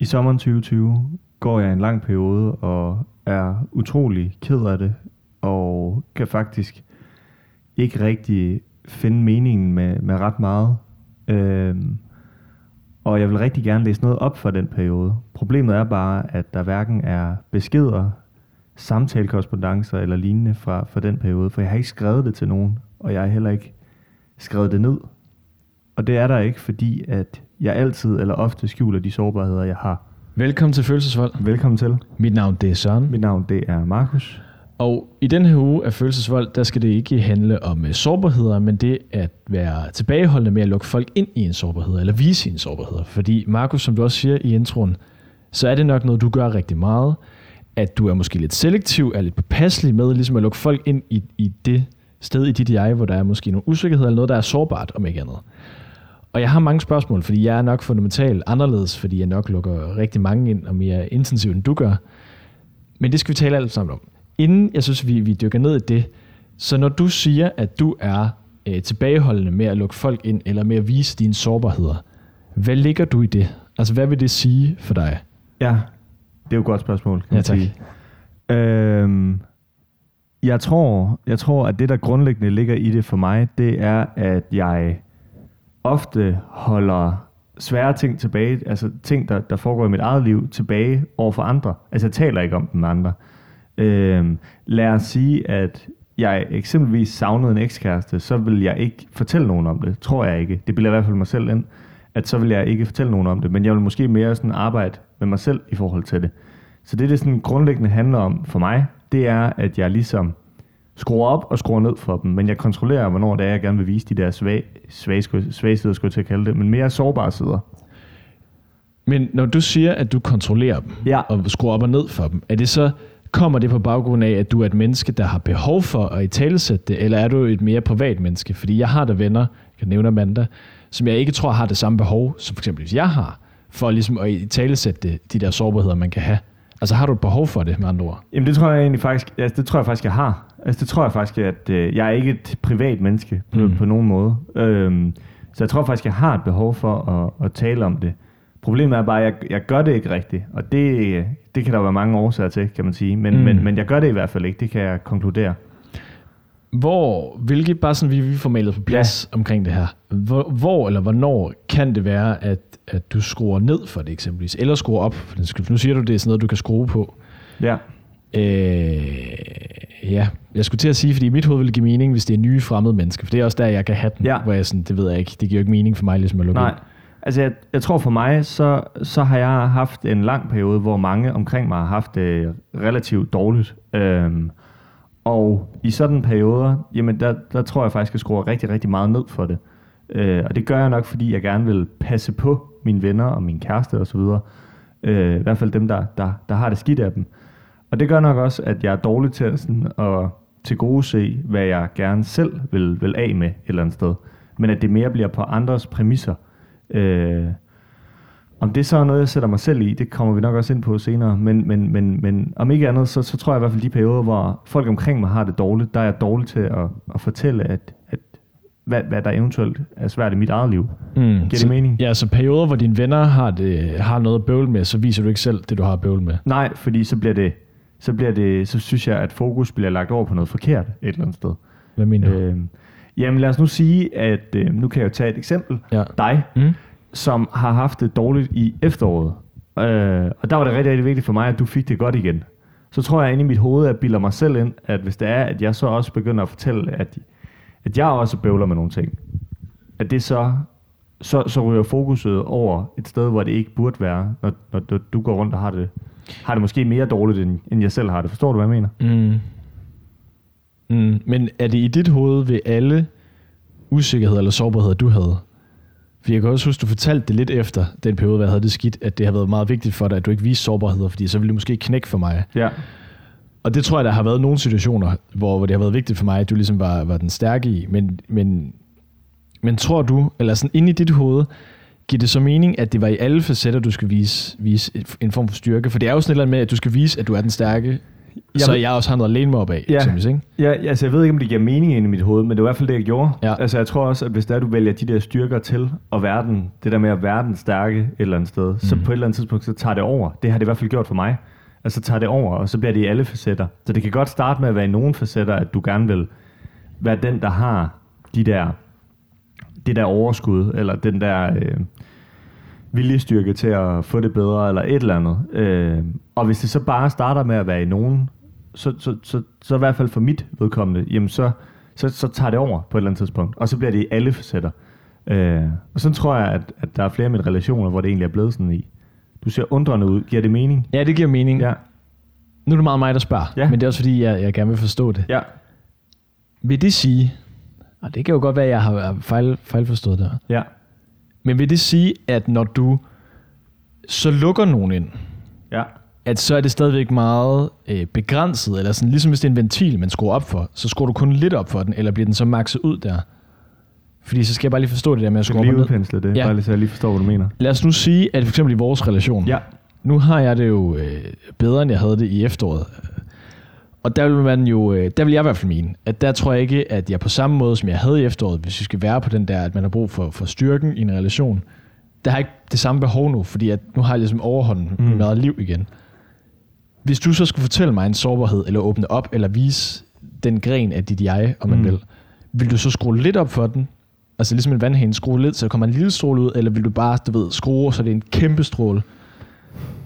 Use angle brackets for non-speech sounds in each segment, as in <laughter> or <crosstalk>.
I sommeren 2020 går jeg en lang periode og er utrolig ked af det, og kan faktisk ikke rigtig finde meningen med, med ret meget. Øhm, og jeg vil rigtig gerne læse noget op for den periode. Problemet er bare, at der hverken er beskeder, samtalekorrespondencer eller lignende fra, fra den periode, for jeg har ikke skrevet det til nogen, og jeg har heller ikke skrevet det ned. Og det er der ikke, fordi at jeg altid eller ofte skjuler de sårbarheder, jeg har. Velkommen til Følelsesvold. Velkommen til. Mit navn det er Søren. Mit navn det er Markus. Og i den her uge af Følelsesvold, der skal det ikke handle om øh, sårbarheder, men det at være tilbageholdende med at lukke folk ind i en sårbarhed, eller vise sine sårbarheder. Fordi Markus, som du også siger i introen, så er det nok noget, du gør rigtig meget, at du er måske lidt selektiv, er lidt påpasselig med ligesom at lukke folk ind i, i det sted i dit jeg, hvor der er måske nogle usikkerheder, eller noget, der er sårbart, om ikke andet. Og jeg har mange spørgsmål, fordi jeg er nok fundamentalt anderledes, fordi jeg nok lukker rigtig mange ind og mere intensivt, end du gør. Men det skal vi tale alt sammen om. Inden jeg synes, vi, vi dykker ned i det, så når du siger, at du er øh, tilbageholdende med at lukke folk ind, eller med at vise dine sårbarheder, hvad ligger du i det? Altså, hvad vil det sige for dig? Ja, det er jo et godt spørgsmål. Kan Ja, tak. Sige. Øhm, jeg, tror, jeg tror, at det, der grundlæggende ligger i det for mig, det er, at jeg ofte holder svære ting tilbage, altså ting, der, der foregår i mit eget liv, tilbage over for andre. Altså, jeg taler ikke om dem med andre. Øhm, lad os sige, at jeg eksempelvis savnede en ekskæreste, så vil jeg ikke fortælle nogen om det. Tror jeg ikke. Det bilder i hvert fald mig selv ind, at så vil jeg ikke fortælle nogen om det. Men jeg vil måske mere sådan arbejde med mig selv i forhold til det. Så det, det sådan grundlæggende handler om for mig, det er, at jeg ligesom skruer op og skruer ned for dem, men jeg kontrollerer, hvornår det er, jeg gerne vil vise de der svage, svage, svage, sider, skulle jeg til at kalde det, men mere sårbare sider. Men når du siger, at du kontrollerer dem, Ja. og skruer op og ned for dem, er det så, kommer det på baggrund af, at du er et menneske, der har behov for at italesætte det, eller er du et mere privat menneske? Fordi jeg har der venner, jeg kan nævne Amanda, som jeg ikke tror har det samme behov, som for eksempel hvis jeg har, for ligesom at italesætte det, de der sårbarheder, man kan have. Altså har du et behov for det, med andre ord? Jamen det tror jeg egentlig faktisk, altså det tror jeg faktisk, jeg har. Altså det tror jeg faktisk, at øh, jeg er ikke et privat menneske på, Mm. på nogen måde. Øhm, så jeg tror faktisk, jeg har et behov for at, at tale om det. Problemet er bare, at jeg, jeg gør det ikke rigtigt, og det, det kan der være mange årsager til, kan man sige. Men, Mm. men, men jeg gør det i hvert fald ikke, det kan jeg konkludere. Hvor, hvilket bare sådan, vi, vi får malet på plads ja. omkring det her. Hvor, hvor eller hvornår kan det være, at, at du skruer ned for det eksempelvis, eller skruer op? For Nu siger du, det er sådan noget, du kan skrue på. Ja, Øh, ja, jeg skulle til at sige, fordi i mit hoved vil det give mening, hvis det er nye fremmede mennesker. For det er også der, jeg kan have den, Ja. hvor jeg sådan, det ved jeg ikke, det giver jo ikke mening for mig ligesom at lukke nej. ind. Altså jeg, jeg tror for mig, så, så har jeg haft en lang periode, hvor mange omkring mig har haft det relativt dårligt. Øhm, og i sådan perioder, jamen der, der tror jeg faktisk, at jeg skruer rigtig, rigtig meget ned for det. Øh, og det gør jeg nok, fordi jeg gerne vil passe på mine venner og min kæreste osv. Øh, I hvert fald dem, der, der, der har det skidt af dem. Og det gør nok også, at jeg er dårlig til at, sådan, at til gode se, hvad jeg gerne selv vil, vil af med et eller andet sted. Men at det mere bliver på andres præmisser. Øh, om det så er noget, jeg sætter mig selv i, det kommer vi nok også ind på senere. Men, men, men, men om ikke andet, så, så tror jeg i hvert fald de perioder, hvor folk omkring mig har det dårligt, der er jeg dårlig til at, at fortælle, at, at hvad, hvad der eventuelt er svært i mit eget liv. Mm, Giver det så, mening? Ja, så perioder, hvor dine venner har, det, har noget at bøvle med, så viser du ikke selv det, du har at bøvle med. Nej, fordi så bliver det, så bliver det, så synes jeg, at fokus bliver lagt over på noget forkert et eller andet sted. Hvad mener du? Øh, jamen lad os nu sige, at øh, nu kan jeg jo tage et eksempel. Ja. Dig, Mm? som har haft det dårligt i efteråret. Øh, og der var det rigtig, rigtig vigtigt for mig, at du fik det godt igen. Så tror jeg inde i mit hoved, at jeg bilder mig selv ind, at hvis det er, at jeg så også begynder at fortælle, at, at jeg også bøvler med nogle ting, at det så, så, så ryger fokuset over et sted, hvor det ikke burde være, når, når du, du går rundt og har det, har det måske mere dårligt, end, end jeg selv har det. Forstår du, hvad jeg mener? Mm. Mm. Men er det i dit hoved ved alle usikkerheder eller sårbarheder, du havde? For jeg kan også huske, du fortalte det lidt efter den periode, hvor jeg havde det skidt, at det har været meget vigtigt for dig, at du ikke viste sårbarheder, fordi så ville det måske knække for mig. Ja. Og det tror jeg, der har været nogle situationer, hvor, hvor det har været vigtigt for mig, at du ligesom var, var den stærke i. Men, men, men tror du, eller sådan inde i dit hoved, giver det så mening, at det var i alle facetter, du skal vise, vise en form for styrke? For det er jo sådan et eller andet med, at du skal vise, at du er den stærke Jeg så jeg også har noget at læne mig op af, Ja. eksempelvis, ikke? Ja, altså jeg ved ikke, om det giver mening ind i mit hoved, men det var i hvert fald det, jeg gjorde. Ja. Altså jeg tror også, at hvis der du vælger de der styrker til at være den, det der med at være den stærke et eller andet sted, mm. så på et eller andet tidspunkt, så tager det over. Det har det i hvert fald gjort for mig. Altså så tager det over, og så bliver det i alle facetter. Så det kan godt starte med at være i nogle facetter, at du gerne vil være den, der har de der, det der overskud, eller den der øh, viljestyrke til at få det bedre, eller et eller andet. Øh, og hvis det så bare starter med at være i nogen, så, så, så, så i hvert fald for mit vedkommende, jamen så, så, så tager det over på et eller andet tidspunkt. Og så bliver det i alle facetter. Øh, og så tror jeg, at, at der er flere af mine relationer, hvor det egentlig er blevet sådan i. Du ser undrende ud. Giver det mening? Ja, det giver mening. Ja. Nu er det meget mig, der spørger, Ja. men det er også fordi, jeg, jeg gerne vil forstå det. Ja. Vil det sige, og det kan jo godt være, at jeg har fejl, fejlforstået det her, Ja. men vil det sige, at når du så lukker nogen ind, Ja. at så er det stadigvæk meget øh, begrænset, eller sådan, ligesom hvis det er en ventil, man skruer op for, så skruer du kun lidt op for den, eller bliver den så makset ud der? Fordi så skal jeg bare lige forstå det der med at skrue lige udpensle det, ja. bare lige så jeg lige forstår, hvad du mener. Lad os nu sige, at for eksempel i vores relation, Ja. nu har jeg det jo øh, bedre, end jeg havde det i efteråret. Og der vil man jo, øh, der vil jeg i hvert fald mene, at der tror jeg ikke, at jeg på samme måde, som jeg havde i efteråret, hvis vi skal være på den der, at man har brug for, for styrken i en relation, der har ikke det samme behov nu, fordi at nu har jeg ligesom overhånden mm. Mit eget liv igen. Hvis du så skulle fortælle mig en sårbarhed, eller åbne op, eller vise den gren af dit jeg, om man Mm. vil, vil du så skrue lidt op for den? Altså ligesom en vandhane, skrue lidt, så der kommer en lille stråle ud, eller vil du bare, du ved, skrue, så det er en kæmpe stråle?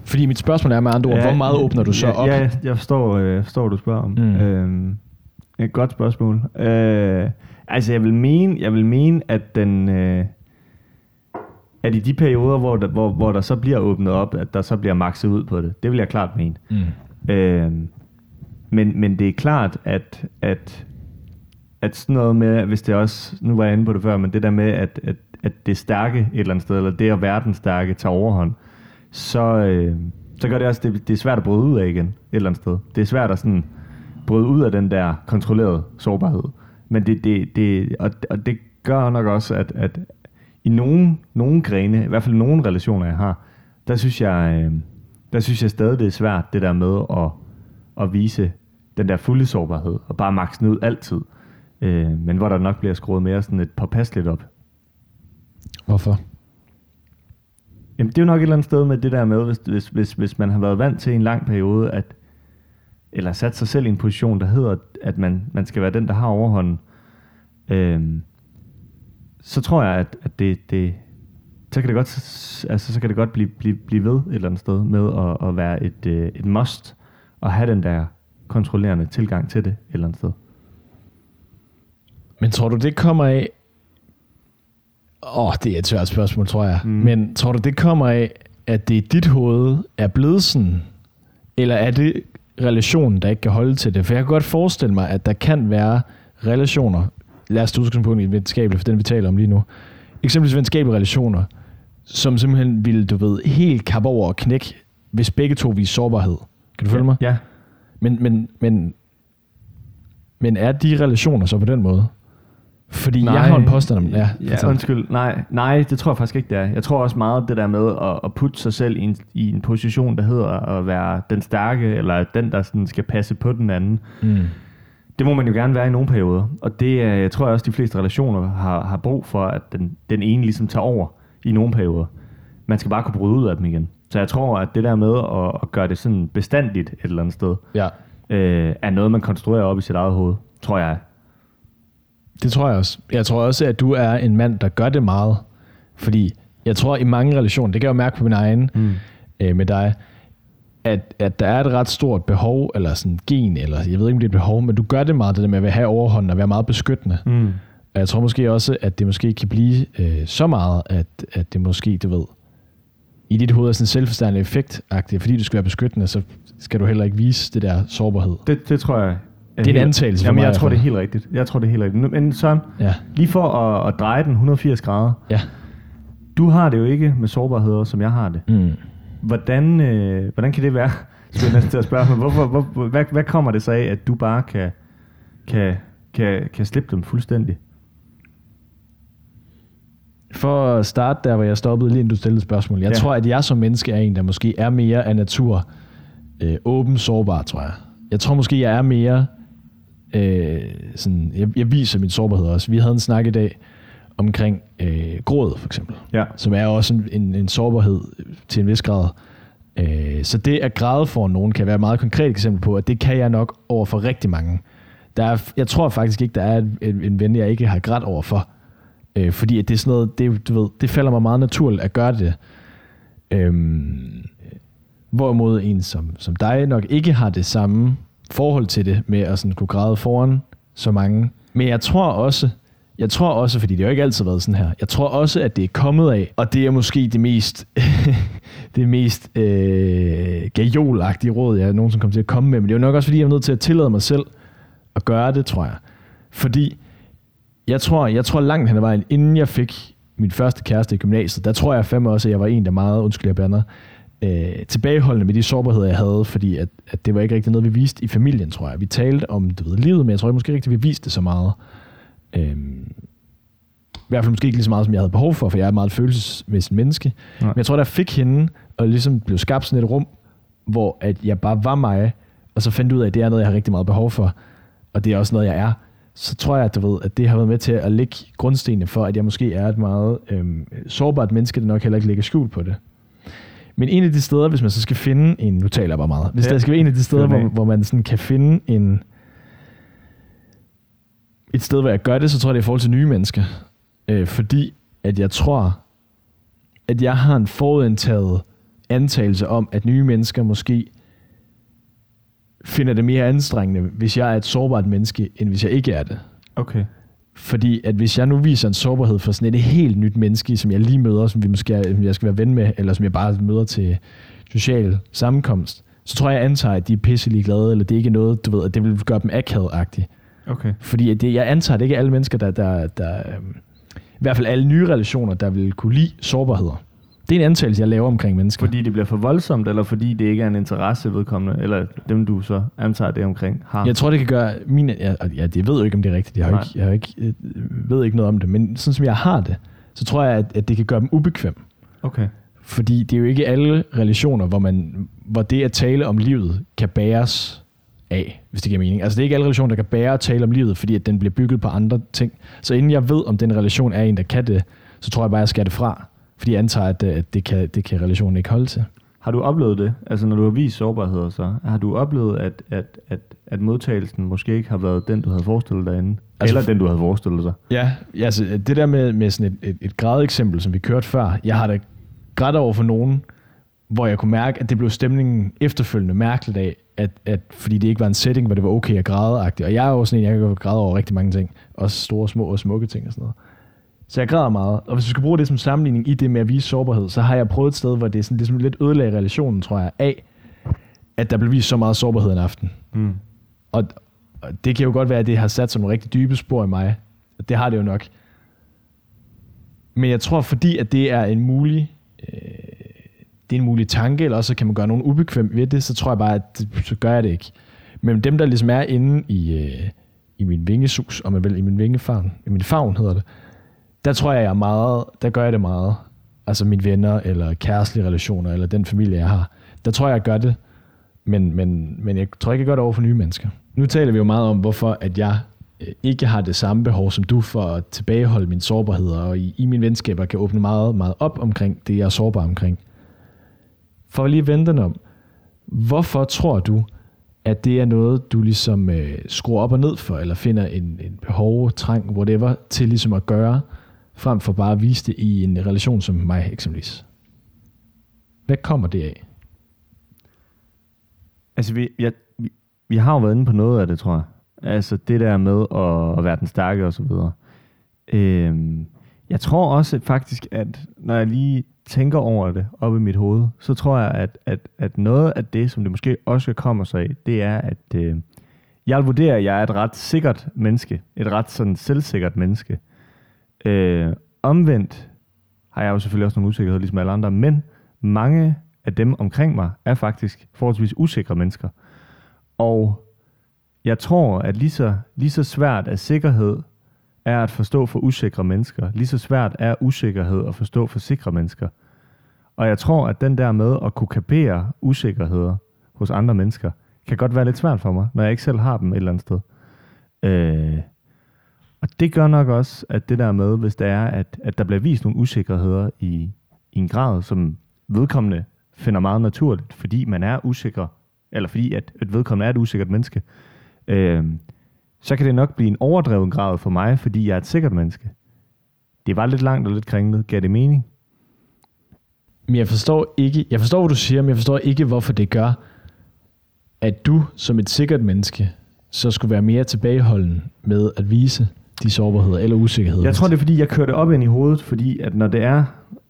Fordi mit spørgsmål er med andre ord, hvor meget åbner du så ja, op? Ja, jeg forstår, øh, jeg forstår hvad du spørger om. Mm. Øhm, et godt spørgsmål. Øh, altså, jeg vil mene, jeg vil mene at den... Øh, at i de perioder, hvor der, hvor, hvor der så bliver åbnet op, at der så bliver makset ud på det. Det vil jeg klart mene. Mm. Øh, men, men det er klart, at, at, at sådan noget med, hvis det også, nu var jeg inde på det før, men det der med, at, at, at det stærke et eller andet sted, eller det at være den stærke, tager overhånd, så, øh, så gør det også, det, det er svært at bryde ud af igen, et eller andet sted. Det er svært at sådan bryde ud af den der kontrollerede sårbarhed. Men det, det, det, og, og det gør nok også, at, at i nogen, nogen grene, i hvert fald nogen relationer, jeg har, der synes jeg, øh, der synes jeg stadig, det er svært, det der med at, at vise den der fulde sårbarhed, og bare makse den ud altid. Øh, men hvor der nok bliver skruet mere sådan et påpasseligt op. Hvorfor? Jamen, det er jo nok et eller andet sted med det der med, hvis, hvis, hvis, hvis man har været vant til en lang periode, at, eller sat sig selv i en position, der hedder, at man, man skal være den, der har overhånden, øhm, så tror jeg, at, at det, det, så kan det godt, altså, så kan det godt blive, blive, blive ved et eller andet sted med at, at være et, øh, et must, og have den der kontrollerende tilgang til det et eller andet sted. Men tror du, det kommer af... Åh, oh, det er et svært spørgsmål, tror jeg. Mm. Men tror du, det kommer af, at det i dit hoved er blevet sådan? Eller er det relationen, der ikke kan holde til det? For jeg kan godt forestille mig, at der kan være relationer, lad os udgangspunkt i venskabeligt, for den vi taler om lige nu. Eksempelvis venskabelige relationer, som simpelthen ville, du ved, helt kappe over og knække, hvis begge to viser sårbarhed. Kan du følge mig? Ja, Men, men, men, men er de relationer så på den måde? Fordi Nej. jeg har en påstand om... Ja, ja fortæl. undskyld. Nej, nej, det tror jeg faktisk ikke, det er. Jeg tror også meget det der med at, at putte sig selv i en, i en position, der hedder at være den stærke, eller den, der sådan skal passe på den anden. Mm. Det må man jo gerne være i nogle perioder. Og det er, jeg tror også, de fleste relationer har, har brug for, at den, den ene ligesom tager over i nogle perioder. Man skal bare kunne bryde ud af dem igen. Så jeg tror, at det der med at, at gøre det sådan bestandigt et eller andet sted, Ja, øh, er noget, man konstruerer op i sit eget hoved, tror jeg. Det tror jeg også. Jeg tror også, at du er en mand, der gør det meget. Fordi jeg tror, i mange relationer, det kan jeg jo mærke på min egen Mm. øh, med dig, at, at der er et ret stort behov, eller sådan gen, eller jeg ved ikke, om det er et behov, men du gør det meget, det der med at have overhånden og være meget beskyttende. Mm. Og jeg tror måske også, at det måske kan blive øh, så meget, at, at det måske, du ved, i dit hoved er sådan en selvforstærkende effekt fordi du skal være beskyttende, så skal du heller ikke vise det der sårbarhed. Det, det tror jeg. Det er en antagelse for Jamen, mig jeg tror, det fald. er helt rigtigt. Jeg tror, det er helt rigtigt. Men Søren, Ja, lige for at, at dreje den 180 grader. ja. Du har det jo ikke med sårbarheder, som jeg har det. Mm. Hvordan, øh, hvordan kan det være? <laughs> Skulle jeg næsten til at spørge mig. Hvorfor, hvor, hvad, hvad kommer det så af, at du bare kan, kan, kan, kan slippe dem fuldstændig? For at starte der, hvor jeg stoppede lige inden du stillede spørgsmål. Jeg. Ja. tror, at jeg som menneske er en, der måske er mere af natur øh, åben sårbar, tror jeg. jeg tror måske, jeg er mere... Øh, sådan, jeg, jeg viser min sårbarhed også. Vi havde en snak i dag omkring øh, gråd, for eksempel. Ja. Som er også en, en, en sårbarhed til en vis grad. Øh, så det at græde for nogen kan være et meget konkret eksempel på, at det kan jeg nok over for rigtig mange. Der er, jeg tror faktisk ikke, der er en, en ven, jeg ikke har grædt over for. Øh, fordi at det er sådan noget, det, du ved, det falder mig meget naturligt at gøre det. Øhm, hvorimod en som, som dig nok ikke har det samme forhold til det, med at sådan kunne græde foran så mange. Men jeg tror også, jeg tror også, fordi det har jo ikke altid været sådan her, jeg tror også, at det er kommet af, og det er måske det mest, <laughs> det mest øh, gajolagtige råd, jeg nogensinde kommer til at komme med, men det er jo nok også, fordi jeg er nødt til at tillade mig selv at gøre det, tror jeg. Fordi jeg tror, jeg tror langt hen ad vejen, inden jeg fik min første kæreste i gymnasiet, der tror jeg fandme også, at jeg var en, der meget, undskyld jeg bander, øh, tilbageholdende med de sårbarheder, jeg havde, fordi at, at det var ikke rigtig noget, vi viste i familien, tror jeg. Vi talte om du ved, livet, men jeg tror ikke måske ikke rigtig, vi viste det så meget. Øh, I hvert fald måske ikke lige så meget, som jeg havde behov for, for jeg er et meget følelsesmæssigt menneske. Nej. Men jeg tror, der fik hende, og ligesom blev skabt sådan et rum, hvor at jeg bare var mig, og så fandt ud af, at det er noget, jeg har rigtig meget behov for, og det er også noget, jeg er så tror jeg, at, du ved, at det har været med til at lægge grundstenene for, at jeg måske er et meget øhm, sårbart menneske, der nok heller ikke lægger skjul på det. Men en af de steder, hvis man så skal finde en, nu taler jeg bare meget, hvis Ja. der skal være en af de steder, hvor, hvor man sådan kan finde en, et sted, hvor jeg gør det, så tror jeg, det er i forhold til nye mennesker. Øh, fordi at jeg tror, at jeg har en forudindtaget antagelse om, at nye mennesker måske finder det mere anstrengende, hvis jeg er et sårbart menneske, end hvis jeg ikke er det. Okay. Fordi at hvis jeg nu viser en sårbarhed for sådan et helt nyt menneske, som jeg lige møder, som vi måske er, jeg skal være ven med, eller som jeg bare møder til social sammenkomst, så tror jeg, jeg antager, at de er pisselig glade, eller det er ikke noget, du ved, at det vil gøre dem akavet-agtigt. Okay. Fordi det, jeg antager, at det ikke er alle mennesker, der, der, der øhm, i hvert fald alle nye relationer, der vil kunne lide sårbarheder. Det er en antagelse, jeg laver omkring mennesker. Fordi det bliver for voldsomt, eller fordi det ikke er en interesse vedkommende, eller dem du så antager det omkring har? Jeg tror, det kan gøre min... Ja, ja, jeg ved jo ikke, om det er rigtigt. Jeg, har Nej. ikke, jeg har ikke, øh, ved ikke noget om det. Men sådan som jeg har det, så tror jeg, at, at det kan gøre dem ubekvem. Okay. Fordi det er jo ikke alle relationer, hvor, man, hvor det at tale om livet kan bæres af, hvis det giver mening. Altså det er ikke alle relationer, der kan bære at tale om livet, fordi at den bliver bygget på andre ting. Så inden jeg ved, om den relation er en, der kan det, så tror jeg bare, at jeg skal det fra. Fordi jeg antager, at, øh, at det, kan, det kan relationen ikke holde til. Har du oplevet det? Altså når du har vist sårbarheder så, har du oplevet, at, at, at, at modtagelsen måske ikke har været den, du havde forestillet dig inden? Altså- eller den, du havde forestillet dig? Ja, altså det der med, med sådan et, et, et gradeksempel, som vi kørte før, jeg har da grædt over for nogen, hvor jeg kunne mærke, at det blev stemningen efterfølgende mærkeligt af, at, at fordi det ikke var en setting, hvor det var okay at græde -agtigt. Og jeg er jo sådan en, jeg kan græde over rigtig mange ting. Også store, små og smukke ting og sådan noget. Så jeg græder meget. Og hvis vi skal bruge det som sammenligning i det med at vise sårbarhed, så har jeg prøvet et sted, hvor det er sådan, ligesom lidt ødelagde relationen, tror jeg, af, at der blev vist så meget sårbarhed en aften. Mm. Og, og det kan jo godt være, at det har sat sig nogle rigtig dybe spor i mig. Det har det jo nok. Men jeg tror, fordi at det er en mulig, øh, det er en mulig tanke, eller også så kan man gøre nogen ubekvem ved det, så tror jeg bare, at det, så gør jeg det ikke. Men dem, der ligesom er inde i, øh, i min vingesus, og man vel i min vingefavn, i min favn hedder det, der tror jeg, jeg er meget, der gør jeg det meget. Altså mine venner, eller kærestelige relationer, eller den familie, jeg har. Der tror jeg, jeg gør det. Men, men, men jeg tror ikke, jeg gør det over for nye mennesker. Nu taler vi jo meget om, hvorfor at jeg øh, ikke har det samme behov som du for at tilbageholde mine sårbarheder, og i, i mine venskaber kan åbne meget, meget op omkring det, jeg er sårbar omkring. For at lige vente den om, hvorfor tror du, at det er noget, du ligesom øh, skruer op og ned for, eller finder en, en behov, trang, whatever, til ligesom at gøre, frem for bare at vise det i en relation som mig eksempelvis? Hvad kommer det af? Altså, vi, jeg, vi, vi har jo været inde på noget af det, tror jeg. Altså, det der med at, at være den stærke og så videre. Øhm, jeg tror også faktisk, at når jeg lige tænker over det op i mit hoved, så tror jeg, at, at, at noget af det, som det måske også kommer sig af, det er, at øh, jeg vurderer, at jeg er et ret sikkert menneske. Et ret sådan selvsikkert menneske. Øh, omvendt har jeg jo selvfølgelig også nogle usikkerheder, ligesom alle andre, men mange af dem omkring mig er faktisk forholdsvis usikre mennesker. Og jeg tror, at lige så, lige så svært af sikkerhed er at forstå for usikre mennesker, lige så svært er usikkerhed at forstå for sikre mennesker. Og jeg tror, at den der med at kunne kapere usikkerheder hos andre mennesker, kan godt være lidt svært for mig, når jeg ikke selv har dem et eller andet sted. Øh, og det gør nok også, at det der med, hvis det er, at, at der bliver vist nogle usikkerheder i, i en grad, som vedkommende finder meget naturligt, fordi man er usikker, eller fordi at, at vedkommende er et usikkert menneske, øh, så kan det nok blive en overdreven grad for mig, fordi jeg er et sikkert menneske. Det var lidt langt og lidt kringlet. Gav det mening? Men jeg forstår ikke, jeg forstår, hvad du siger, men jeg forstår ikke, hvorfor det gør, at du som et sikkert menneske, så skulle være mere tilbageholden med at vise de sårbarheder eller usikkerheder. Jeg tror, det er, fordi jeg kører det op ind i hovedet, fordi at når det er,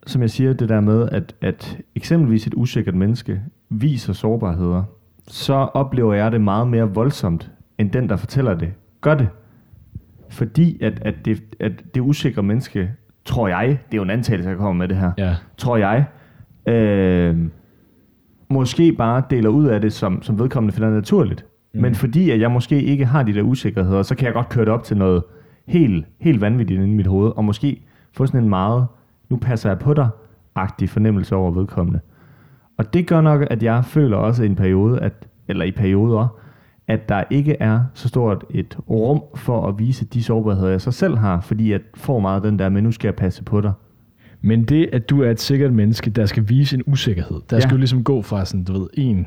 som jeg siger, det der med, at, at eksempelvis et usikkert menneske viser sårbarheder, så oplever jeg det meget mere voldsomt, end den, der fortæller det, gør det. Fordi at, at, det, at det usikre menneske, tror jeg, det er jo en antagelse, jeg kommer med det her, Ja. tror jeg, øh, måske bare deler ud af det, som, som vedkommende finder naturligt. Mm. Men fordi at jeg måske ikke har de der usikkerheder, så kan jeg godt køre det op til noget helt, helt vanvittigt inde i mit hoved, og måske få sådan en meget, nu passer jeg på dig, agtig fornemmelse over vedkommende. Og det gør nok, at jeg føler også i en periode, at, eller i perioder, at der ikke er så stort et rum for at vise de sårbarheder, jeg så selv har, fordi jeg får meget den der, men nu skal jeg passe på dig. Men det, at du er et sikkert menneske, der skal vise en usikkerhed, der Ja. skal jo ligesom gå fra sådan, du ved, en...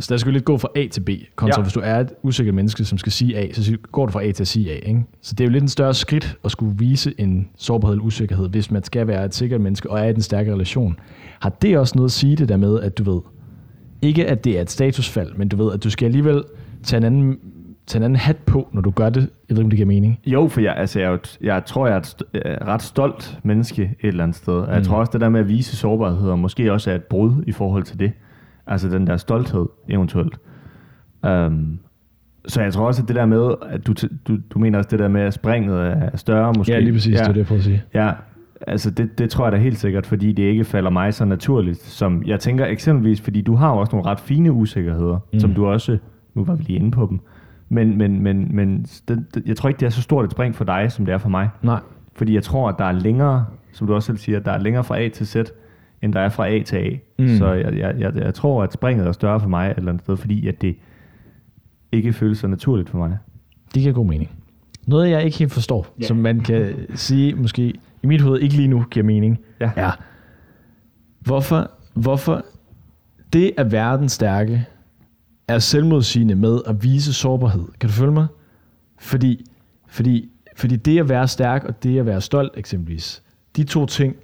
Så der skal jo lidt gå fra A til B, kontra Ja. hvis du er et usikkert menneske, som skal sige A, så går du fra A til at sige A, ikke? Så det er jo lidt en større skridt at skulle vise en sårbarhed eller usikkerhed, hvis man skal være et sikkert menneske og er i en stærk relation. Har det også noget at sige det der med, at du ved, ikke at det er et statusfald, men du ved, at du skal alligevel tage en anden, tage en anden hat på, når du gør det. Jeg ved ikke, om det giver mening. Jo, for jeg, altså, jeg, er jeg tror, jeg er et st- øh, ret stolt menneske et eller andet sted. Og jeg Mm. tror også, det der med at vise sårbarheder måske også er et brud i forhold til det. Altså den der stolthed eventuelt. Um, så jeg tror også, at det der med, at du, du, du mener også det der med, at springet er større måske. Ja, lige præcis, ja, det er det, jeg prøver at sige. Ja, altså det, det tror jeg da helt sikkert, fordi det ikke falder mig så naturligt, som jeg tænker eksempelvis, fordi du har jo også nogle ret fine usikkerheder, mm. som du også, nu var vi lige inde på dem, men, men, men, men det, det, jeg tror ikke, det er så stort et spring for dig, som det er for mig. Nej, Fordi jeg tror, at der er længere, som du også selv siger, der er længere fra A til Z, end der er fra A til A. Mm. Så jeg, jeg, jeg, jeg tror, at springet er større for mig et eller andet sted, fordi at det ikke føles så naturligt for mig. Det giver god mening. Noget, jeg ikke helt forstår, Ja. som man kan sige måske i mit hoved ikke lige nu giver mening, Ja. er, hvorfor, hvorfor det at være den stærke er selvmodsigende med at vise sårbarhed. Kan du følge mig? Fordi, fordi, fordi det at være stærk og det at være stolt eksempelvis, de to ting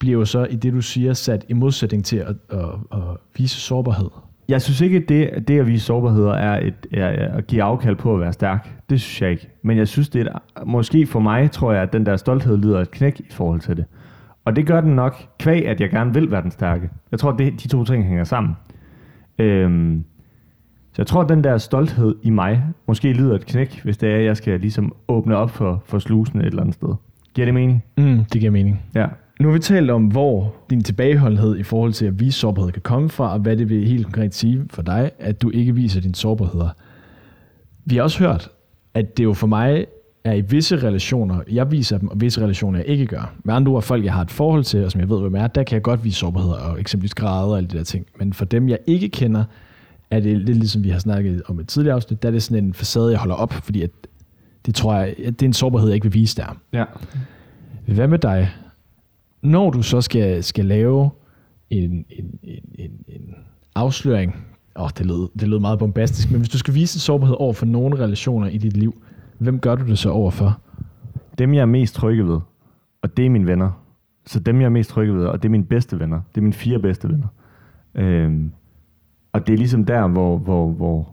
bliver jo så i det, du siger, sat i modsætning til at, at, at vise sårbarhed. Jeg synes ikke, at det, det at vise sårbarheder er, et, er, er at give afkald på at være stærk. Det synes jeg ikke. Men jeg synes, det er et, måske for mig, tror jeg, at den der stolthed lyder et knæk i forhold til det. Og det gør den nok kvæg, at jeg gerne vil være den stærke. Jeg tror, det, de to ting hænger sammen. Øhm, så jeg tror, at den der stolthed i mig måske lyder et knæk, hvis det er, at jeg skal ligesom åbne op for, for slusen et eller andet sted. Giver det mening? Mm, det giver mening. Ja. Nu har vi talt om, hvor din tilbageholdenhed i forhold til at vise sårbarhed kan komme fra, og hvad det vil helt konkret sige for dig, at du ikke viser dine sårbarheder. Vi har også hørt, at det jo for mig er i visse relationer, jeg viser dem, og visse relationer, jeg ikke gør. Med andre ord, folk, jeg har et forhold til, og som jeg ved, hvem er, der kan jeg godt vise sårbarheder, og eksempelvis grader og alle de der ting. Men for dem, jeg ikke kender, er det lidt ligesom vi har snakket om et tidligere afsnit, der er det sådan en facade, jeg holder op, fordi at det tror jeg, at det er en sårbarhed, jeg ikke vil vise der. Ja. Hvad med dig? Når du så skal, skal lave en, en, en, en, en afsløring, åh, oh, det, lød, det lød meget bombastisk, men hvis du skal vise en sårbarhed over for nogle relationer i dit liv, hvem gør du det så over for? Dem, jeg er mest trygge ved, og det er mine venner. Så dem, jeg er mest trygge ved, og det er mine bedste venner. Det er mine fire bedste venner. Øhm, og det er ligesom der, hvor, hvor, hvor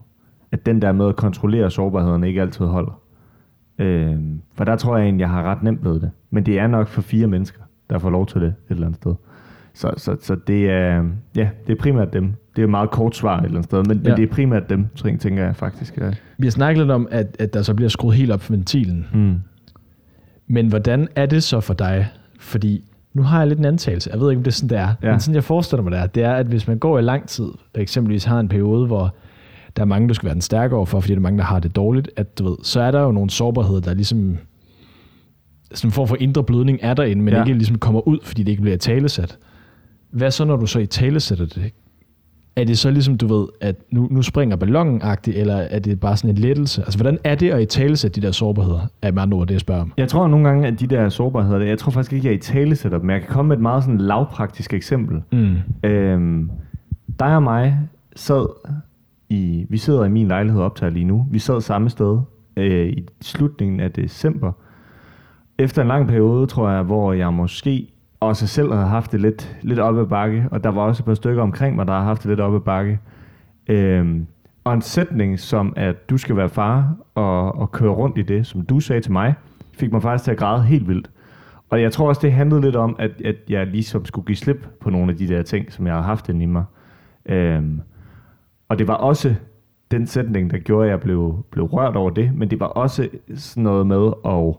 at den der med at kontrollere sårbarheden ikke altid holder. Øhm, for der tror jeg egentlig, jeg har ret nemt ved det. Men det er nok for fire mennesker, der får lov til det et eller andet sted. Så, så, så det er, ja, det er primært dem. Det er et meget kort svar et eller andet sted, men, ja. Men det er primært dem, tænker jeg faktisk. Ja. Vi har snakket lidt om, at, at der så bliver skruet helt op for ventilen. Mm. Men hvordan er det så for dig? Fordi nu har jeg lidt en antagelse. Jeg ved ikke, om det er sådan, det er. Ja. Ja. Men sådan, jeg forestiller mig, det er, det er, at hvis man går i lang tid, og eksempelvis har en periode, hvor der er mange, du skal være den stærke overfor, fordi der er mange, der har det dårligt, at du ved, så er der jo nogle sårbarheder, der ligesom sådan en form for indre blødning er derinde, men Ja. ikke ligesom kommer ud, fordi det ikke bliver talesat. Hvad så, når du så i talesætter det? er det så ligesom, du ved, at nu, nu springer ballonen eller er det bare sådan en lettelse? Altså, hvordan er det at i talesætte de der sårbarheder, er med andre ord, det jeg spørger om? Jeg tror nogle gange, at de der sårbarheder, jeg tror faktisk ikke, at jeg i talesætter dem, men jeg kan komme med et meget sådan lavpraktisk eksempel. Mm. Øhm, dig og mig sad i, vi sidder i min lejlighed optager lige nu, vi sad samme sted øh, i slutningen af december, efter en lang periode, tror jeg, hvor jeg måske også selv havde haft det lidt, lidt oppe ad bakke, og der var også et par stykker omkring mig, der har haft det lidt oppe ad bakke. Øhm, og en sætning som, at du skal være far og, og køre rundt i det, som du sagde til mig, fik mig faktisk til at græde helt vildt. Og jeg tror også, det handlede lidt om, at, at jeg ligesom skulle give slip på nogle af de der ting, som jeg har haft inde i mig. Øhm, og det var også den sætning, der gjorde, at jeg blev, blev rørt over det, men det var også sådan noget med at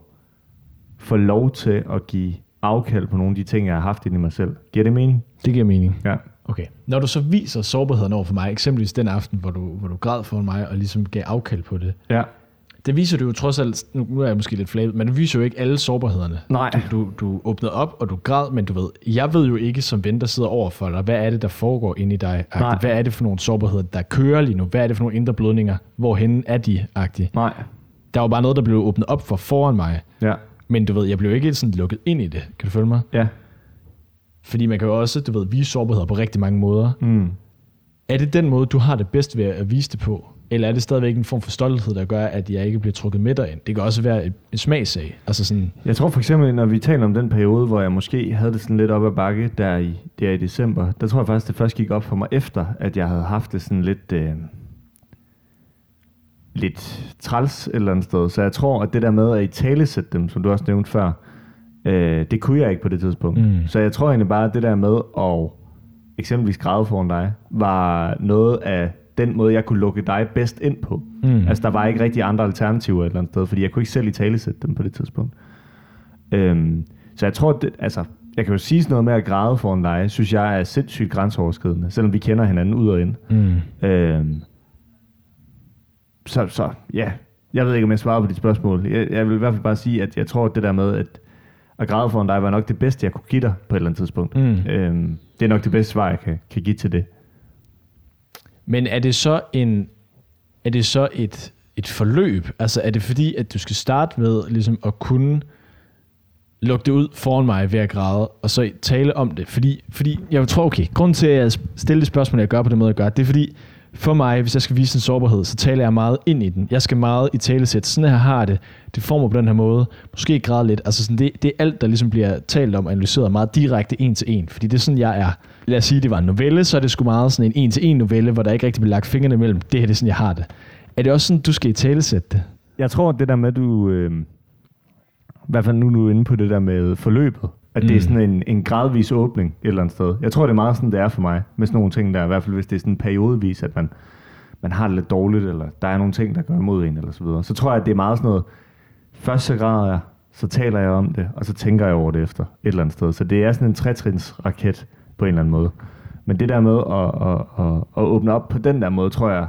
få lov til at give afkald på nogle af de ting, jeg har haft i mig selv. Giver det mening? Det giver mening. Ja. Okay. Når du så viser sårbarheden over for mig, eksempelvis den aften, hvor du, hvor du græd for mig og ligesom gav afkald på det, Ja. det viser du jo trods alt, nu nu er jeg måske lidt flabet, men det viser jo ikke alle sårbarhederne. Nej. Du, du, du åbnede op, og du græd, men du ved, jeg ved jo ikke som ven, der sidder over for dig, hvad er det, der foregår inde i dig? Nej. Hvad er det for nogle sårbarheder, der kører lige nu? Hvad er det for nogle indre blødninger? Hvorhen er de? -agtige? Nej. Der var bare noget, der blev åbnet op for foran mig. Ja. Men du ved, jeg blev ikke sådan lukket ind i det. Kan du følge mig? Ja. Fordi man kan jo også, du ved, vise sårbarheder på rigtig mange måder. Mm. Er det den måde, du har det bedst ved at vise det på? Eller er det stadigvæk en form for stolthed, der gør, at jeg ikke bliver trukket med derind? Det kan også være en- smagsag. Altså sådan, Jeg tror for eksempel, når vi taler om den periode, hvor jeg måske havde det sådan lidt op ad bakke, der i, der i december, der tror jeg faktisk, det først gik op for mig efter, at jeg havde haft det sådan lidt, øh, lidt træls et eller andet sted. Så jeg tror, at det der med at i talesætte dem, som du også nævnte før, øh, det kunne jeg ikke på det tidspunkt. Mm. Så jeg tror egentlig bare, at det der med at eksempelvis græde foran dig, var noget af den måde, jeg kunne lukke dig bedst ind på. Mm. Altså, der var ikke rigtig andre alternativer et eller andet sted, fordi jeg kunne ikke selv i tale sætte dem på det tidspunkt. Øhm, så jeg tror, det, altså, jeg kan jo sige sådan noget med at græde foran dig, synes jeg er sindssygt grænseoverskridende, selvom vi kender hinanden ud og ind. mm. Øhm, så, så ja, jeg ved ikke, om jeg svarer på dit spørgsmål. Jeg, jeg vil i hvert fald bare sige, at jeg tror, at det der med at, at græde foran dig, var nok det bedste, jeg kunne give dig på et eller andet tidspunkt. Mm. Øhm, det er nok det bedste svar, jeg kan, kan give til det. Men er det så en er det så et, et forløb? Altså er det fordi, at du skal starte med ligesom at kunne lukke det ud foran mig ved at græde, og så tale om det? Fordi, fordi jeg tror, okay, grunden til, at jeg stiller det spørgsmål, jeg gør på den måde, jeg gør, det er fordi, for mig, hvis jeg skal vise en sårbarhed, så taler jeg meget ind i den. Jeg skal meget i talesæt. Sådan her har det. Det får mig på den her måde. Måske græde lidt. Altså sådan, det, det er alt, der ligesom bliver talt om og analyseret meget direkte en til en. Fordi det er sådan, jeg er. Lad os sige, det var en novelle, så er det sgu meget sådan en en til en novelle, hvor der ikke rigtig bliver lagt fingrene imellem. Det her det er sådan, jeg har det. Er det også sådan, du skal i talesætte det? Jeg tror, det der med, at du... Øh, I hvert fald nu er du inde på det der med forløbet. At det Mm. er sådan en, en gradvis åbning et eller andet sted. Jeg tror, det er meget sådan, det er for mig. Med sådan nogle ting der. I hvert fald hvis det er sådan periodevis, at man, man har det lidt dårligt, eller der er nogle ting, der går imod en, eller så videre. Så tror jeg, at det er meget sådan noget... Først så græder jeg, så taler jeg om det, og så tænker jeg over det efter et eller andet sted. Så det er sådan en trætrins raket på en eller anden måde. Men det der med at, at, at, at åbne op på den der måde, tror jeg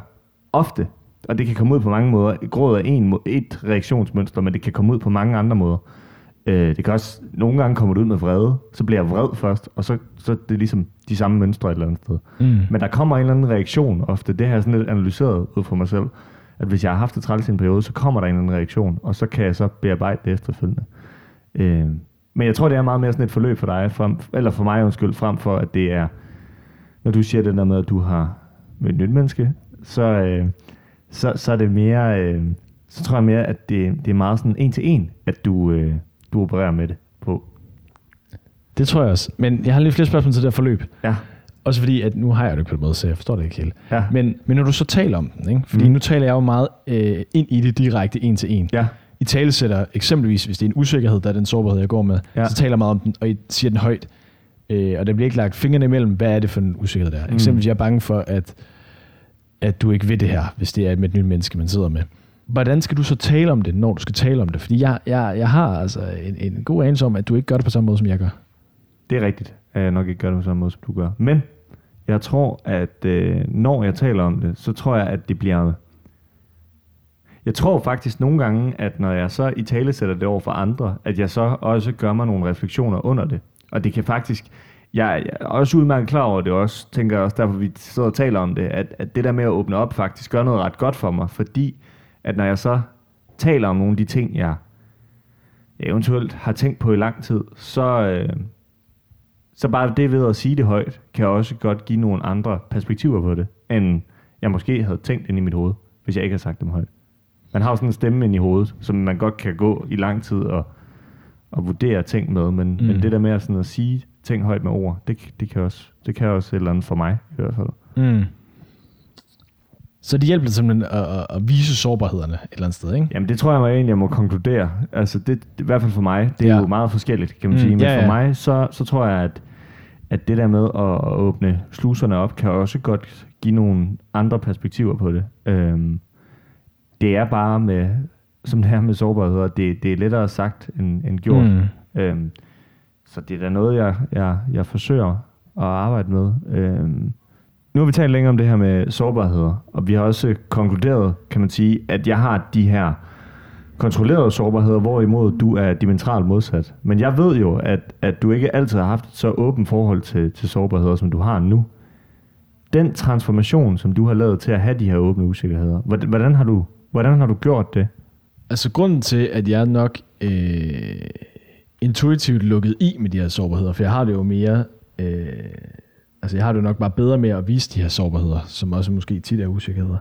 ofte, og det kan komme ud på mange måder. Gråd er en, et reaktionsmønster, men det kan komme ud på mange andre måder. Øh, det kan også, nogle gange kommer det ud med vrede, så bliver jeg vred først, og så, så er det ligesom de samme mønstre et eller andet sted. Mm. Men der kommer en eller anden reaktion ofte. Det har jeg sådan lidt analyseret ud for mig selv. At hvis jeg har haft det træls i en periode, så kommer der en eller anden reaktion, og så kan jeg så bearbejde det efterfølgende. Øh, men jeg tror, det er meget mere sådan et forløb for dig, frem, eller for mig undskyld, frem for at det er, når du siger det der med, at du har med et nyt menneske, så, øh, så, så er det mere, øh, så tror jeg mere, at det, det er meget sådan en til en, at du, øh, du opererer med det på. Det tror jeg også. Men jeg har lige flere spørgsmål til det her forløb. Ja, Også fordi, at nu har jeg det på en måde, så jeg forstår det ikke helt. ja, Men, men når du så taler om den, ikke? fordi Mm. nu taler jeg jo meget øh, ind i det direkte en til en. ja, I talesætter eksempelvis, hvis det er en usikkerhed, der er den sårbarhed, jeg går med, Ja. ja. så taler jeg meget om den, og I siger den højt. Øh, og der bliver ikke lagt fingrene imellem, hvad er det for en usikkerhed der er. Mm. Eksempelvis, jeg er bange for, at, at du ikke ved det her, hvis det er med et nyt menneske, man sidder med. Hvordan skal du så tale om det, når du skal tale om det? Fordi jeg, jeg, jeg har altså en, en god anelse om, at du ikke gør det på samme måde, som jeg gør. det er rigtigt, at jeg nok ikke gør det på samme måde, som du gør. Men jeg tror, at øh, når jeg taler om det, så tror jeg, at det bliver... Jeg tror faktisk nogle gange, at når jeg så i tale sætter det over for andre, at jeg så også gør mig nogle refleksioner under det. Og det kan faktisk jeg er også udmærket klar over det også, tænker jeg også, derfor vi sidder og taler om det, at, at det der med at åbne op faktisk gør noget ret godt for mig, fordi at når jeg så taler om nogle af de ting, jeg eventuelt har tænkt på i lang tid, så, øh, så bare det ved at sige det højt, kan også godt give nogle andre perspektiver på det, end jeg måske havde tænkt ind i mit hoved, hvis jeg ikke havde sagt dem højt. Man har jo sådan en stemme ind i hovedet, som man godt kan gå i lang tid og, og vurdere ting med, men, mm. men det der med at, sådan at sige ting højt med ord, det, det, kan også, det kan også et eller andet for mig i hvert fald. Mm. Så det hjælper simpelthen at, at, at vise sårbarhederne et eller andet sted, ikke? Jamen det tror jeg mig egentlig, jeg må konkludere. Altså det, i hvert fald for mig, det er ja. jo meget forskelligt, kan man mm, sige. Men ja, ja. for mig, så, så tror jeg, at, at det der med at, at åbne sluserne op, kan også godt give nogle andre perspektiver på det. Øhm, det er bare med, som det er med sårbarheder, det, det er lettere sagt end, end gjort. Mm. Øhm, så det er da noget, jeg, jeg, jeg forsøger at arbejde med. Øhm, nu har vi talt længere om det her med sårbarheder, og vi har også konkluderet, kan man sige, at jeg har de her kontrollerede sårbarheder, hvorimod du er dimensionalt modsat. Men jeg ved jo, at, at du ikke altid har haft et så åbent forhold til, til sårbarheder, som du har nu. Den transformation, som du har lavet til at have de her åbne usikkerheder, hvordan har du, hvordan har du gjort det? Altså grunden til, at jeg nok øh, intuitivt lukket i med de her sårbarheder, for jeg har det jo mere... Øh, altså jeg har det nok bare bedre med at vise de her sårbarheder, som også måske tit er usikkerheder.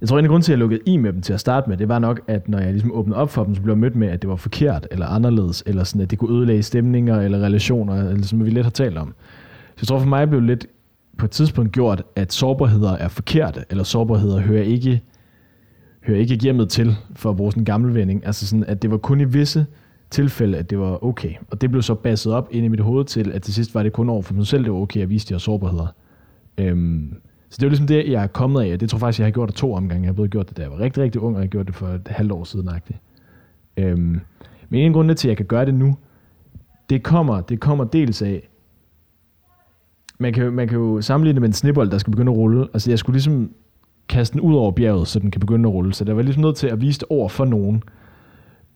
Jeg tror, en af grunden til, at jeg lukkede i med dem til at starte med, det var nok, at når jeg ligesom åbnede op for dem, så blev jeg mødt med, at det var forkert, eller anderledes, eller sådan, at det kunne ødelægge stemninger, eller relationer, eller som vi lidt har talt om. Så jeg tror for mig blev lidt på et tidspunkt gjort, at sårbarheder er forkerte, eller sårbarheder hører ikke, hører ikke hjemmet til, for at bruge sådan en gammel vending. Altså sådan, at det var kun i visse tilfælde, at det var okay. Og det blev så basset op ind i mit hoved til, at til sidst var det kun over for mig selv, det var okay at vise de her sårbarheder. Øhm, så det er ligesom det, jeg er kommet af, og det tror jeg faktisk, jeg har gjort det to omgange. Jeg har både gjort det, da jeg var rigtig, rigtig ung, og jeg har gjort det for et halvt år siden. Øhm, men en grund til, at jeg kan gøre det nu, det kommer, det kommer dels af, man kan, man kan jo sammenligne det med en snibbold, der skal begynde at rulle. Altså jeg skulle ligesom kaste den ud over bjerget, så den kan begynde at rulle. Så der var ligesom nødt til at vise det over for nogen.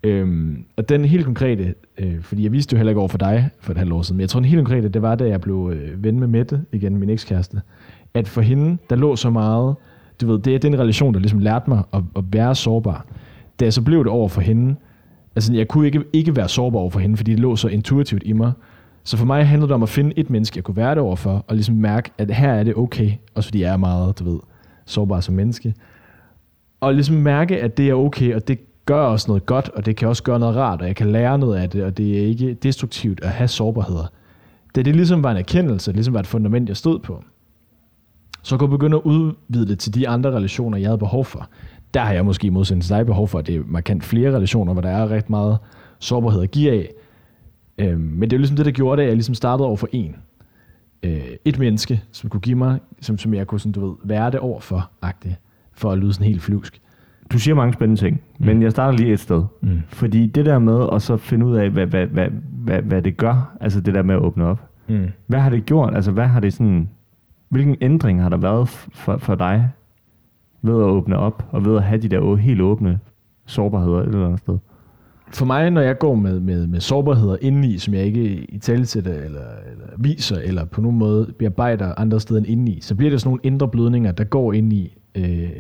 Øhm, og den helt konkrete, øh, fordi jeg vidste det jo heller ikke over for dig for et halvt år siden, men jeg tror den helt konkrete, det var da jeg blev øh, ven med Mette, igen min ekskæreste, at for hende, der lå så meget, du ved, det er den relation, der ligesom lærte mig at, at være sårbar. Da jeg så blev det over for hende, altså jeg kunne ikke, ikke være sårbar over for hende, fordi det lå så intuitivt i mig. Så for mig handlede det om at finde et menneske, jeg kunne være det over for, og ligesom mærke, at her er det okay, også fordi jeg er meget, du ved, sårbar som menneske. Og ligesom mærke, at det er okay, og det gør også noget godt, og det kan også gøre noget rart, og jeg kan lære noget af det, og det er ikke destruktivt at have sårbarheder. Da det ligesom var en erkendelse, ligesom var et fundament, jeg stod på, så kunne jeg begynde at udvide det til de andre relationer, jeg havde behov for. Der har jeg måske modsat til dig behov for, at det er markant flere relationer, hvor der er rigtig meget sårbarhed at give af. Øhm, men det er jo ligesom det, der gjorde det, at jeg ligesom startede over for en. Øh, et menneske, som kunne give mig, som, som jeg kunne sådan, du ved, være det over for, agtigt, for at lyde sådan helt flyvsk du siger mange spændende ting, mm. men jeg starter lige et sted. Mm. Fordi det der med at så finde ud af, hvad, hvad, hvad, hvad, hvad det gør, altså det der med at åbne op. Mm. Hvad har det gjort? Altså hvad har det sådan, hvilken ændring har der været for, for dig ved at åbne op, og ved at have de der helt åbne sårbarheder et eller andet sted? For mig, når jeg går med, med, med sårbarheder indeni, som jeg ikke i talesætter eller, eller viser, eller på nogen måde bearbejder andre steder end indeni, så bliver det sådan nogle indre blødninger, der går ind i, øh,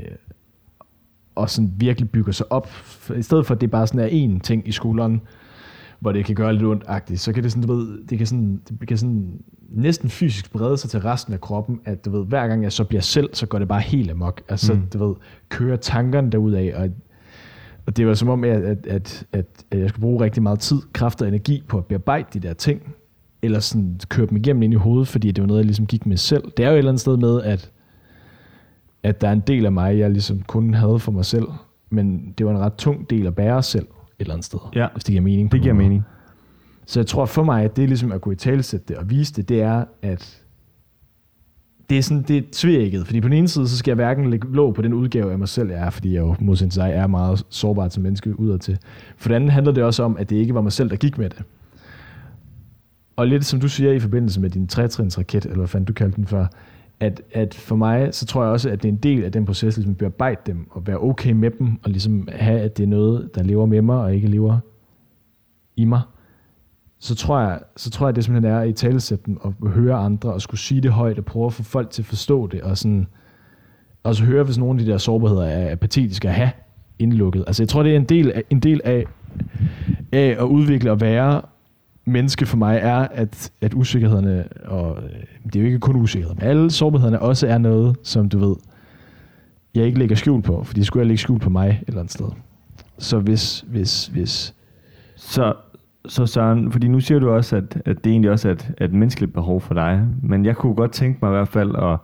og sådan virkelig bygger sig op. I stedet for, at det bare sådan er én ting i skulderen, hvor det kan gøre lidt ondt så kan det sådan, du ved, det kan sådan, det kan sådan næsten fysisk brede sig til resten af kroppen, at du ved, hver gang jeg så bliver selv, så går det bare helt amok. Altså, mm. du ved, kører tankerne derudad, og, og det var som om, at, at, at, at, at jeg skulle bruge rigtig meget tid, kraft og energi på at bearbejde de der ting, eller sådan køre dem igennem ind i hovedet, fordi det var noget, jeg ligesom gik med selv. Det er jo et eller andet sted med, at at der er en del af mig, jeg ligesom kun havde for mig selv, men det var en ret tung del at bære selv et eller andet sted, ja. hvis det giver mening. det giver mening. Så jeg tror for mig, at det er ligesom at gå i talsætte det og vise det, det er, at det er sådan, det er tvækket, fordi på den ene side, så skal jeg hverken lægge låg på den udgave af mig selv, jeg er, fordi jeg jo modsat sig er meget sårbart som menneske udad til. For det andet handler det også om, at det ikke var mig selv, der gik med det. Og lidt som du siger i forbindelse med din trætrinsraket, eller hvad fanden du kaldte den før, at, at for mig, så tror jeg også, at det er en del af den proces, ligesom at bearbejde dem, og være okay med dem, og ligesom have, at det er noget, der lever med mig, og ikke lever i mig. så tror jeg, så tror jeg det simpelthen er at i dem og høre andre og skulle sige det højt og prøve at få folk til at forstå det og sådan også høre, hvis nogle af de der sårbarheder er, er patetiske at have indlukket. Altså jeg tror, det er en del af, en del af, af at udvikle og være menneske for mig, er, at, at usikkerhederne, og øh, det er jo ikke kun usikkerheder, men alle sårbarhederne også er noget, som du ved, jeg ikke lægger skjul på, fordi skulle jeg lægge skjul på mig et eller andet sted. Så hvis, hvis, hvis, Så, så Søren, fordi nu siger du også, at, at det egentlig også er et, et menneskeligt behov for dig, men jeg kunne godt tænke mig i hvert fald, og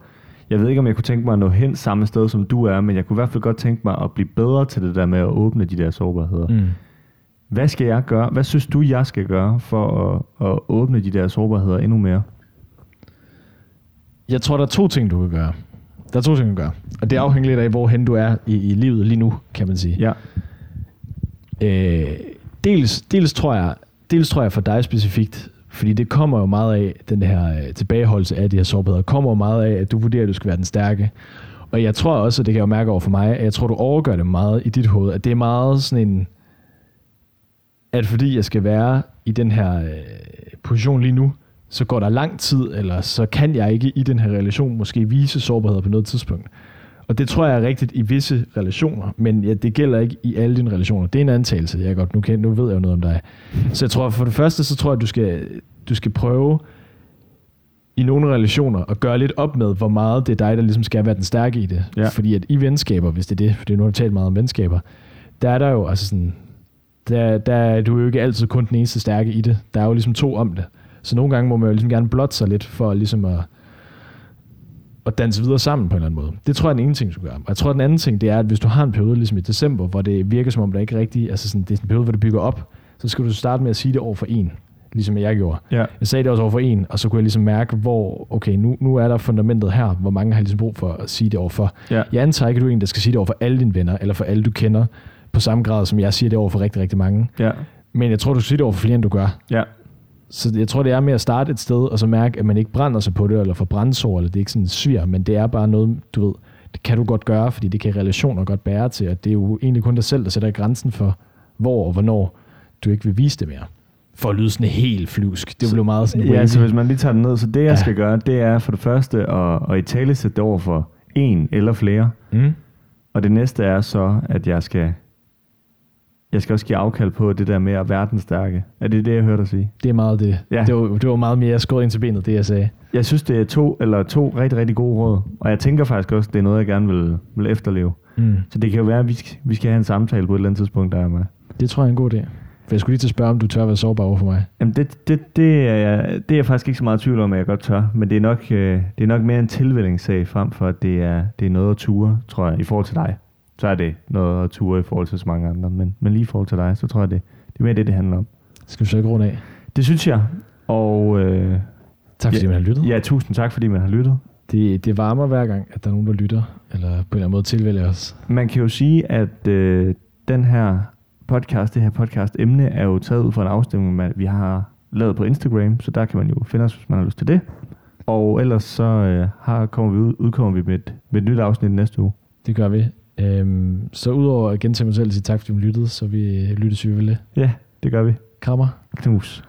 jeg ved ikke, om jeg kunne tænke mig at nå hen samme sted, som du er, men jeg kunne i hvert fald godt tænke mig at blive bedre til det der med at åbne de der sårbarheder. mm. Hvad skal jeg gøre? Hvad synes du, jeg skal gøre for at, at åbne de der sårbarheder endnu mere? Jeg tror, der er to ting, du kan gøre. Der er to ting, du kan gøre. Og det afhænger lidt af, hvorhen du er i, i livet lige nu, kan man sige. Ja. Øh, dels, dels, tror jeg, dels tror jeg for dig specifikt, fordi det kommer jo meget af, den her øh, tilbageholdelse af de her sårbarheder, kommer jo meget af, at du vurderer, at du skal være den stærke. Og jeg tror også, og det kan jeg jo mærke over for mig, at jeg tror, du overgør det meget i dit hoved, at det er meget sådan en, at fordi jeg skal være i den her øh, position lige nu, så går der lang tid, eller så kan jeg ikke i den her relation måske vise sårbarheder på noget tidspunkt. Og det tror jeg er rigtigt i visse relationer, men ja, det gælder ikke i alle dine relationer. Det er en antagelse, jeg godt, nu, kan, nu ved jeg jo noget om dig. Så jeg tror for det første, så tror jeg, at du skal, du skal prøve i nogle relationer at gøre lidt op med, hvor meget det er dig, der ligesom skal være den stærke i det. Ja. Fordi at i venskaber, hvis det er det, for nu har vi talt meget om venskaber, der er der jo altså sådan, der, der er du jo ikke altid kun den eneste stærke i det. Der er jo ligesom to om det. Så nogle gange må man jo ligesom gerne blotte sig lidt for ligesom at, at danse videre sammen på en eller anden måde. Det tror jeg er den ene ting, du gør. Og jeg tror, den anden ting, det er, at hvis du har en periode ligesom i december, hvor det virker som om, der ikke rigtig, altså sådan, det er en periode, hvor det bygger op, så skal du starte med at sige det over for en, ligesom jeg gjorde. Ja. Jeg sagde det også over for en, og så kunne jeg ligesom mærke, hvor, okay, nu, nu er der fundamentet her, hvor mange har ligesom brug for at sige det over for. Ja. Jeg antager ikke, at du er en, der skal sige det over for alle dine venner, eller for alle, du kender, på samme grad, som jeg siger det over for rigtig, rigtig mange. Ja. Men jeg tror, du skal sige det over for flere, end du gør. Ja. Så jeg tror, det er med at starte et sted, og så mærke, at man ikke brænder sig på det, eller får brændsår, eller det er ikke sådan svir, men det er bare noget, du ved, det kan du godt gøre, fordi det kan relationer godt bære til, og det er jo egentlig kun dig selv, der sætter grænsen for, hvor og hvornår du ikke vil vise det mere. For at lyde sådan helt flyvsk. Det blev meget sådan Ja, så hvis man lige tager den ned, så det jeg Ja. skal gøre, det er for det første at, at i tale sætte det over for en eller flere. Mm. Og det næste er så, at jeg skal, jeg skal også give afkald på det der med at være den stærke. Er det det, jeg hørte dig sige? Det er meget det. Ja. Det, var, det var meget mere skåret ind til benet, det jeg sagde. Jeg synes, det er to, eller to rigtig, rigtig gode råd. Og jeg tænker faktisk også, det er noget, jeg gerne vil, vil efterleve. Mm. Så det kan jo være, at vi skal, vi skal have en samtale på et eller andet tidspunkt, der er med. Det tror jeg er en god idé. For jeg skulle lige til at spørge, om du tør være sårbar over for mig. Jamen det, det, det, er jeg, det er jeg faktisk ikke så meget i tvivl om, at jeg godt tør. Men det er nok, øh, det er nok mere en tilvældingssag frem for, at det er, det er noget at ture, tror jeg, i forhold til dig. Så er det noget at ture i forhold til så mange andre. Men, men lige i forhold til dig, så tror jeg, det, det er mere det, det handler om. Skal vi så ikke runde af? Det synes jeg. Og øh, Tak fordi Ja. man har lyttet. ja, tusind tak, fordi man har lyttet. Det, det varmer hver gang, at der er nogen, der lytter, eller på en eller anden måde tilvælger os. Man kan jo sige, at øh, den her podcast, det her podcast emne, er jo taget ud fra en afstemning, man- vi har lavet på Instagram, så der kan man jo finde os, hvis man har lyst til det. Og ellers så øh, har, kommer vi ud, udkommer vi med et, med et nyt afsnit næste uge. Det gør vi. Øhm, så udover at gentage mig selv og sige tak, fordi du lyttede, så vi lyttes vi vel. Ja, det gør vi. Krammer. Knus.